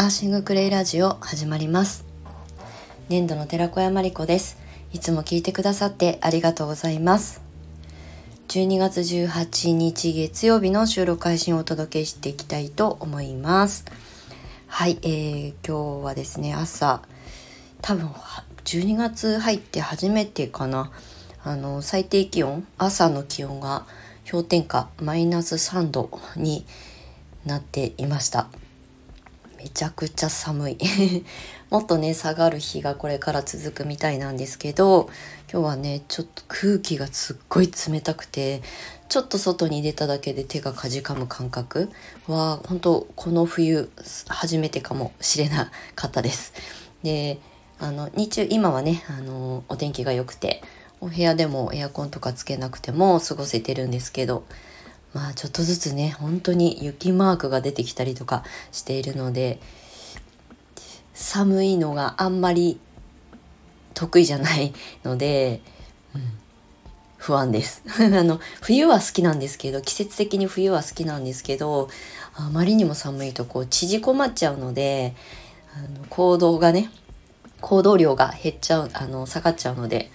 アーシングクレイラジオ始まります。年度の寺子屋まりこです。いつも聞いてくださってありがとうございます。12月18日月曜日の収録配信をお届けしていきたいと思います。はい、えー、今日はですね朝多分12月入って初めてかな。あの最低気温朝の気温が氷点下マイナス3度になっていました。めちゃくちゃ寒い もっとね下がる日がこれから続くみたいなんですけど今日はねちょっと空気がすっごい冷たくてちょっと外に出ただけで手がかじかむ感覚は本当この冬初めてかもしれなかったです。であの日中今はねあのお天気が良くてお部屋でもエアコンとかつけなくても過ごせてるんですけどまあちょっとずつね本当に雪マークが出てきたりとかしているので寒いのがあんまり得意じゃないので、うん、不安です。あの冬は好きなんですけど季節的に冬は好きなんですけどあまりにも寒いとこう縮こまっちゃうのであの行動がね行動量が減っちゃうあの下がっちゃうので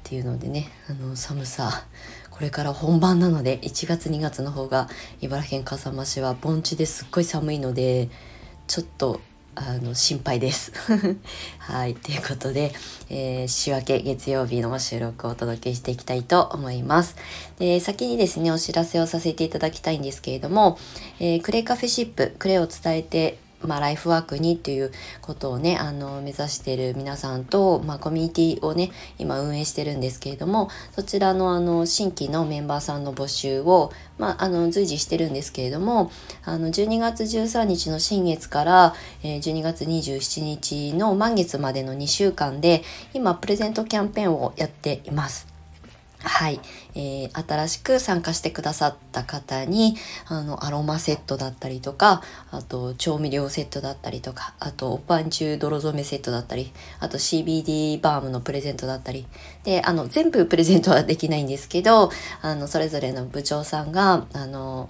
っていうのでねあの寒さこれから本番なので1月2月の方が茨城県笠間市は盆地ですっごい寒いのでちょっとあの心配です。はい。ということで、えー、仕分け月曜日の収録をお届けしていきたいと思います。で、先にですね、お知らせをさせていただきたいんですけれども、えー、クレイカフェシップ、クレイを伝えてまあ、ライフワークにっていうことをね、あの、目指している皆さんと、まあ、コミュニティをね、今運営してるんですけれども、そちらのあの、新規のメンバーさんの募集を、まあ、あの、随時してるんですけれども、あの、12月13日の新月から、えー、12月27日の満月までの2週間で、今、プレゼントキャンペーンをやっています。はい、えー、新しく参加してくださった方にあのアロマセットだったりとかあと調味料セットだったりとかあとおパン中泥染めセットだったりあと CBD バームのプレゼントだったり。であの全部プレゼントはできないんですけどあのそれぞれの部長さんがあの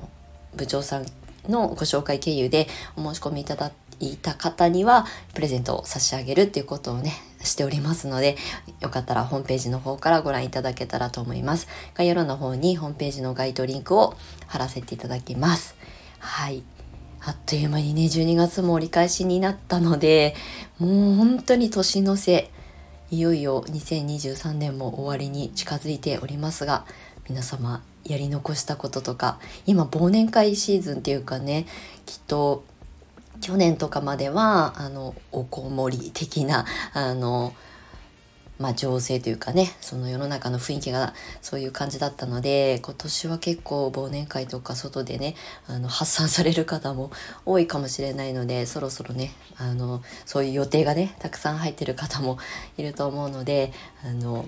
部長さんのご紹介経由でお申し込みいただいた方にはプレゼントを差し上げるっていうことをねしておりますので、よかったらホームページの方からご覧いただけたらと思います。概要欄の方にホームページのガイドリンクを貼らせていただきます。はい。あっという間にね、12月も折り返しになったので、もう本当に年の瀬、いよいよ2023年も終わりに近づいておりますが、皆様やり残したこととか、今忘年会シーズンっていうかね、きっと去年とかまではあのおこもり的なあのまあ、情勢というかねその世の中の雰囲気がそういう感じだったので今年は結構忘年会とか外でねあの発散される方も多いかもしれないのでそろそろねあのそういう予定がねたくさん入ってる方もいると思うのであの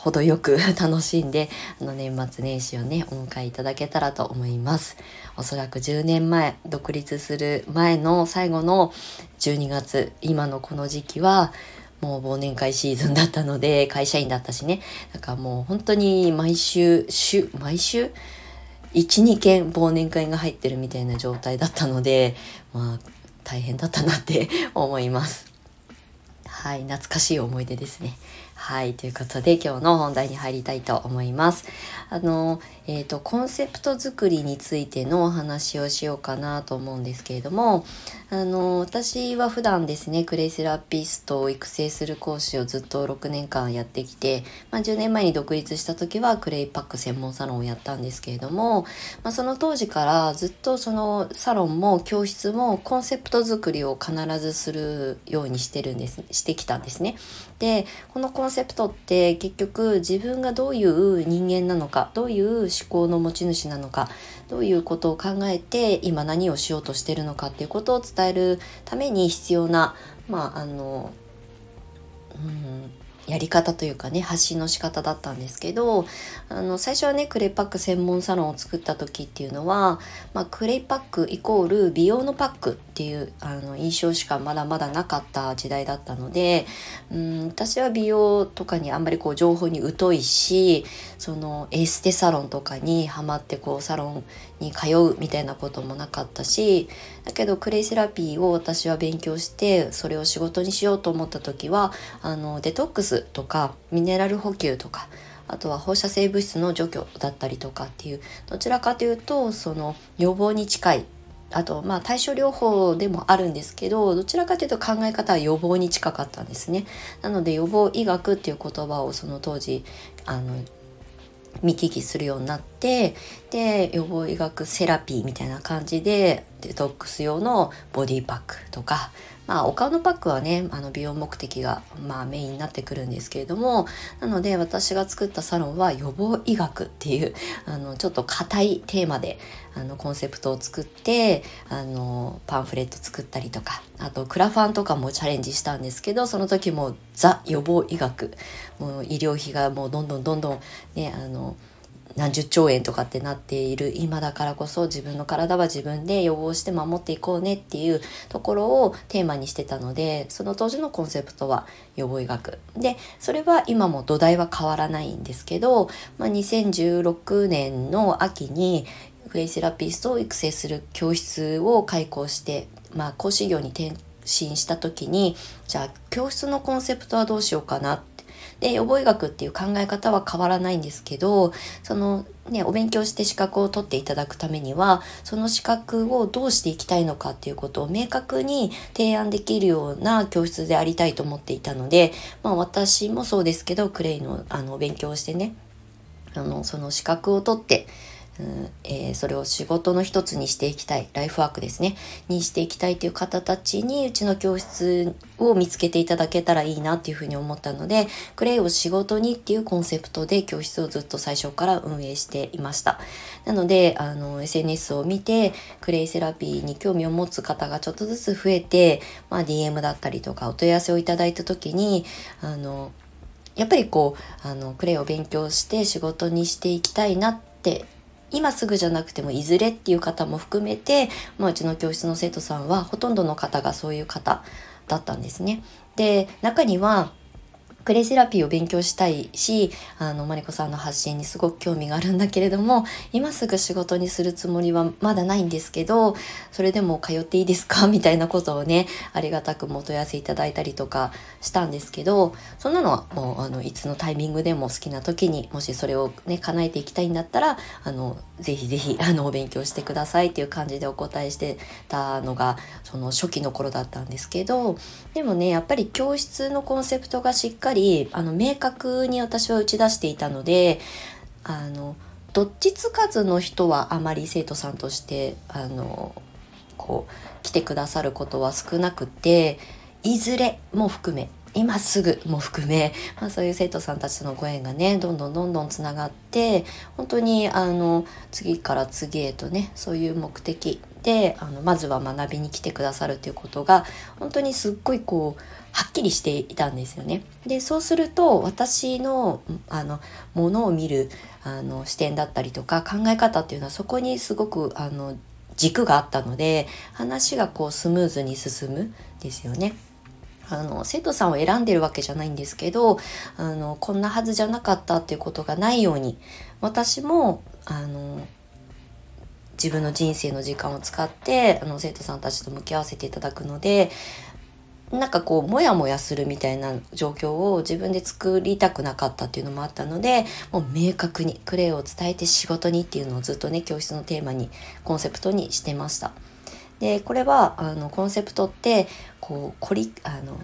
程よく楽しんで、あの年末年始をね、お迎えいただけたらと思います。おそらく10年前、独立する前の最後の12月、今のこの時期は、もう忘年会シーズンだったので、会社員だったしね。だかもう本当に毎週、週、毎週 ?1、2件忘年会が入ってるみたいな状態だったので、まあ、大変だったなって 思います。はい、懐かしい思い出ですね。はい、ということで今日の本題に入りたいと思います。あの、えっ、ー、と、コンセプト作りについてのお話をしようかなと思うんですけれども、あの、私は普段ですね、クレイセラピストを育成する講師をずっと6年間やってきて、まあ、10年前に独立した時はクレイパック専門サロンをやったんですけれども、まあ、その当時からずっとそのサロンも教室もコンセプト作りを必ずするようにしてるんです、してきたんですね。で、このコンセプトって結局自分がどういう人間なのか、どういう思考の持ち主なのか、どういうことを考えて今何をしようとしてるのかっていうことを伝えるために必要な、まあ、あの、うん、やり方というかね発信の仕方だったんですけどあの最初はねクレイパック専門サロンを作った時っていうのは、まあ、クレイパックイコール美容のパックっていうあの印象しかまだまだなかった時代だったのでうん私は美容とかにあんまりこう情報に疎いしそのエステサロンとかにハマってこうサロンに通うみたいなこともなかったしだけどクレイセラピーを私は勉強してそれを仕事にしようと思った時はあのデトックスとかミネラル補給とかあとは放射性物質の除去だったりとかっていうどちらかというとその予防に近い。あとまあ対処療法でもあるんですけどどちらかというと考え方は予防に近かったんですね。なので予防医学っていう言葉をその当時あの見聞きするようになってで予防医学セラピーみたいな感じでデトックス用のボディパックとかまあ、お顔のパックはねあの美容目的が、まあ、メインになってくるんですけれどもなので私が作ったサロンは予防医学っていうあのちょっと硬いテーマであのコンセプトを作ってあのパンフレット作ったりとかあとクラファンとかもチャレンジしたんですけどその時もザ予防医学。もう医療費がもうどんどんどんどんねあの何十兆円とかってなっている今だからこそ自分の体は自分で予防して守っていこうねっていうところをテーマにしてたのでその当時のコンセプトは予防医学。でそれは今も土台は変わらないんですけど、まあ、2016年の秋にフェイセラピストを育成する教室を開講して、まあ、講師業に転身した時にじゃあ教室のコンセプトはどうしようかなで、予防医学っていう考え方は変わらないんですけど、そのね、お勉強して資格を取っていただくためには、その資格をどうしていきたいのかっていうことを明確に提案できるような教室でありたいと思っていたので、まあ私もそうですけど、クレイのあの勉強してね、あの、その資格を取って、うんえー、それを仕事の一つにしていきたいライフワークですね。にしていきたいという方たちにうちの教室を見つけていただけたらいいなっていうふうに思ったのでクレイを仕事にっていうコンセプトで教室をずっと最初から運営していました。なのであの SNS を見てクレイセラピーに興味を持つ方がちょっとずつ増えて、まあ、DM だったりとかお問い合わせをいただいた時にあのやっぱりこうあのクレイを勉強して仕事にしていきたいなって今すぐじゃなくてもいずれっていう方も含めて、まあ、うちの教室の生徒さんはほとんどの方がそういう方だったんですね。で中にはクレイセラピーを勉強したいし、あの、マリコさんの発信にすごく興味があるんだけれども、今すぐ仕事にするつもりはまだないんですけど、それでも通っていいですか？みたいなことをね、ありがたくお問い合わせいただいたりとかしたんですけど、そんなのはもう、あの、いつのタイミングでも好きな時に、もしそれをね、叶えていきたいんだったら、あの、ぜひぜひ、あの、お勉強してくださいっていう感じでお答えしてたのが、その初期の頃だったんですけど、でもね、やっぱり教室のコンセプトがしっかりりあの明確に私は打ち出していたのであのどっちつかずの人はあまり生徒さんとしてあのこう来てくださることは少なくていずれも含め今すぐも含め、まあ、そういう生徒さんたちのご縁がねどんどんどんどんつながって本当にあの次から次へとねそういう目的であのまずは学びに来てくださるということが本当にすっごいこうはっきりしていたんですよね。でそうすると私のあのものを見るあの視点だったりとか考え方っていうのはそこにすごくあの軸があったので話がこうスムーズに進むですよね。あの生徒さんを選んでるわけじゃないんですけどあのこんなはずじゃなかったっていうことがないように私もあの自分の人生の時間を使ってあの生徒さんたちと向き合わせていただくのでなんかこう、もやもやするみたいな状況を自分で作りたくなかったっていうのもあったので、もう明確にクレイを伝えて仕事にっていうのをずっとね、教室のテーマに、コンセプトにしてました。で、これは、あの、コンセプトって、こう、こり、あの、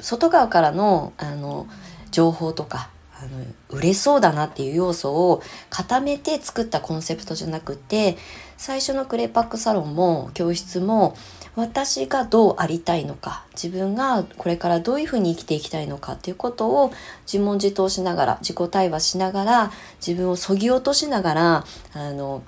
外側からの、あの、情報とか、あの、売れそうだなっていう要素を固めて作ったコンセプトじゃなくて、最初のクレイパックサロンも教室も私がどうありたいのか自分がこれからどういうふうに生きていきたいのかっていうことを自問自答しながら自己対話しながら自分をそぎ落としながらあの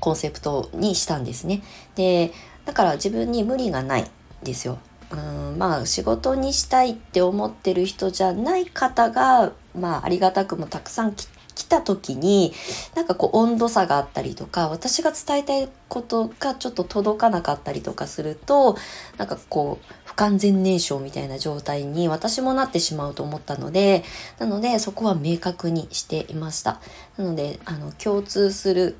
コンセプトにしたんですね。でだから自分に無理がないですよ。うんまあ仕事にしたいって思ってる人じゃない方が、まあ、ありがたくもたくさん来来た時になんかこう温度差があったりとか私が伝えたいことがちょっと届かなかったりとかするとなんかこう不完全燃焼みたいな状態に私もなってしまうと思ったのでなのでそこは明確にしていました。なのであの共通する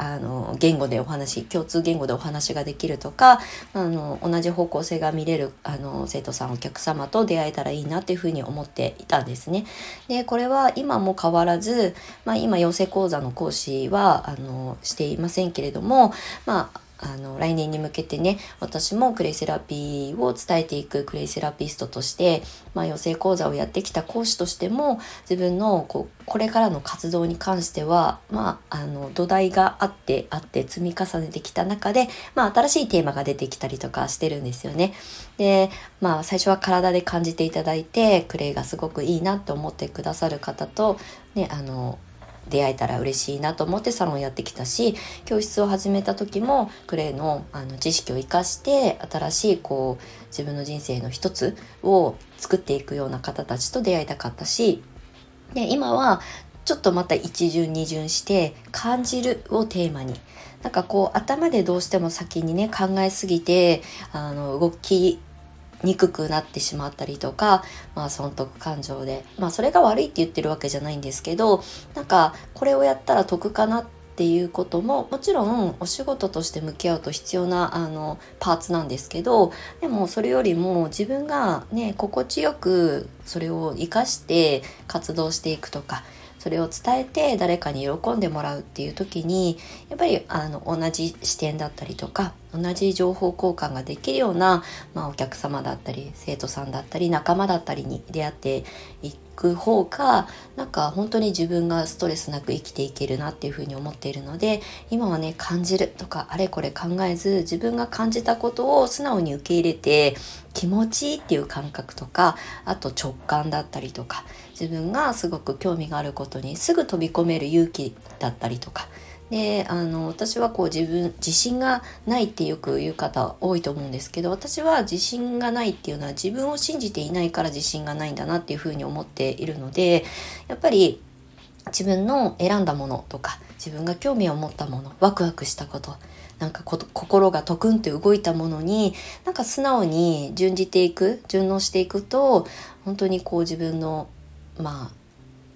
あの言語でお話共通言語でお話ができるとかあの同じ方向性が見れるあの生徒さんお客様と出会えたらいいなっていうふうに思っていたんですね。でこれは今も変わらず、まあ、今養成講座の講師はあのしていませんけれどもまああの、来年に向けてね、私もクレイセラピーを伝えていくクレイセラピストとして、まあ、養成講座をやってきた講師としても、自分の、こう、これからの活動に関しては、まあ、あの、土台があって、あって積み重ねてきた中で、まあ、新しいテーマが出てきたりとかしてるんですよね。で、まあ、最初は体で感じていただいて、クレイがすごくいいなって思ってくださる方と、ね、あの、出会えたら嬉しいなと思ってサロンやってきたし教室を始めた時もクレイのあの知識を生かして新しいこう自分の人生の一つを作っていくような方たちと出会いたかったしで今はちょっとまた一巡二巡して感じるをテーマに。なんかこう頭でどうしても先にね考えすぎてあの動きにくくなってしまったりとか、まあ、損得感情で、まあ、それが悪いって言ってるわけじゃないんですけど、なんか、これをやったら得かなっていうことも、もちろんお仕事として向き合うと必要な、あの、パーツなんですけど、でもそれよりも自分がね、心地よくそれを活かして活動していくとか、それを伝えて誰かに喜んでもらうっていう時にやっぱりあの同じ視点だったりとか同じ情報交換ができるような、まあ、お客様だったり生徒さんだったり仲間だったりに出会っていく方がなんか本当に自分がストレスなく生きていけるなっていうふうに思っているので今はね感じるとかあれこれ考えず自分が感じたことを素直に受け入れて気持ちいいっていう感覚とかあと直感だったりとか自分がすごく興味があることにすぐ飛び込める勇気だったりとか。であの私はこう自分自信がないってよく言う方多いと思うんですけど私は自信がないっていうのは自分を信じていないから自信がないんだなっていうふうに思っているのでやっぱり自分の選んだものとか自分が興味を持ったものワクワクしたことなんか心がトクンって動いたものになんか素直に準じていく順応していくと本当にこう自分のまあ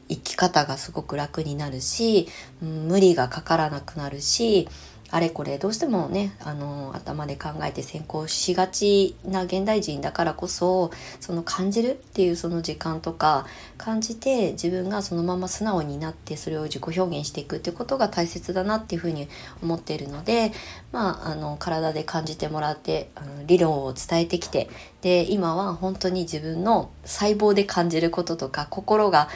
生き方がすごく楽になるし、うん、無理がかからなくなるしあれこれどうしてもねあの頭で考えて先行しがちな現代人だからこそその感じるっていうその時間とか感じて自分がそのまま素直になってそれを自己表現していくってことが大切だなっていうふうに思っているのでまああの体で感じてもらってあの理論を伝えてきてで今は本当に自分の細胞で感じることとか心が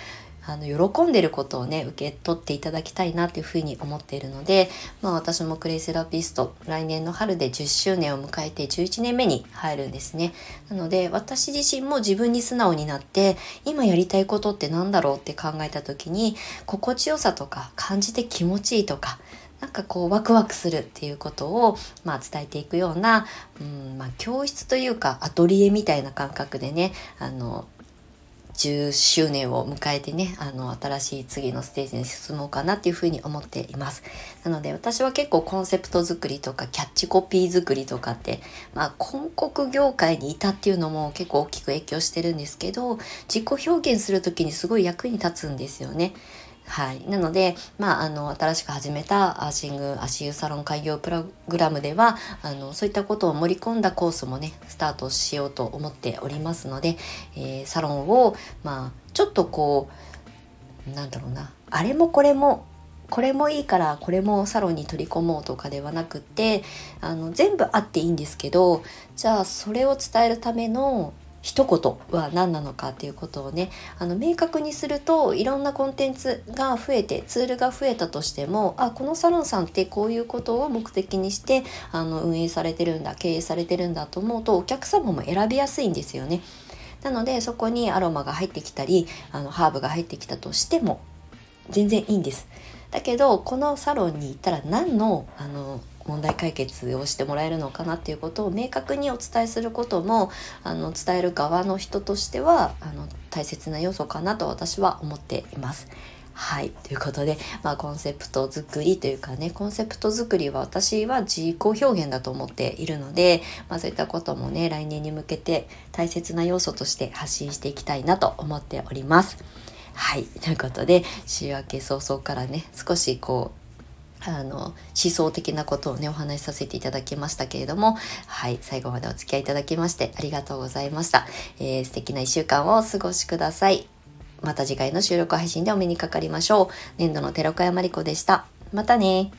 あの喜んでることをね受け取っていただきたいなっていうふうに思っているので、まあ、私もクレイセラピスト来年の春で10周年を迎えて11年目に入るんですね。なので私自身も自分に素直になって今やりたいことって何だろうって考えた時に心地よさとか感じて気持ちいいとかなんかこうワクワクするっていうことを、まあ、伝えていくような、うんまあ、教室というかアトリエみたいな感覚でねあの10周年を迎えてね、あの、新しい次のステージに進もうかなっていうふうに思っています。なので私は結構コンセプト作りとかキャッチコピー作りとかって、まあ、広告業界にいたっていうのも結構大きく影響してるんですけど、自己表現する時にすごい役に立つんですよね。はい。なので、まあ、あの、新しく始めたアーシング足湯サロン開業プログラムでは、あの、そういったことを盛り込んだコースもね、スタートしようと思っておりますので、えー、サロンを、まあ、ちょっとこう、なんだろうな、あれもこれも、これもいいからこれもサロンに取り込もうとかではなくてあの全部あっていいんですけどじゃあそれを伝えるための一言は何なのかっていうことをねあの明確にするといろんなコンテンツが増えてツールが増えたとしてもあこのサロンさんってこういうことを目的にしてあの運営されてるんだ経営されてるんだと思うとお客様も選びやすいんですよね。なのでそこにアロマが入ってきたりあのハーブが入ってきたとしても全然いいんです。だけどこのサロンに行ったら何のあの問題解決をしてもらえるのかなっていうことを明確にお伝えすることもあの伝える側の人としてはあの大切な要素かなと私は思っています。はい。ということで、まあ、コンセプト作りというかね、コンセプト作りは私は自己表現だと思っているので、まあ、そういったこともね、来年に向けて大切な要素として発信していきたいなと思っております。はい。ということで、週明け早々からね、少しこう、あの思想的なことをねお話しさせていただきましたけれどもはい最後までお付き合いいただきましてありがとうございました、えー、素敵な1週間をお過ごしください。また次回の収録配信でお目にかかりましょう。年度の寺岡山理子でした。またね。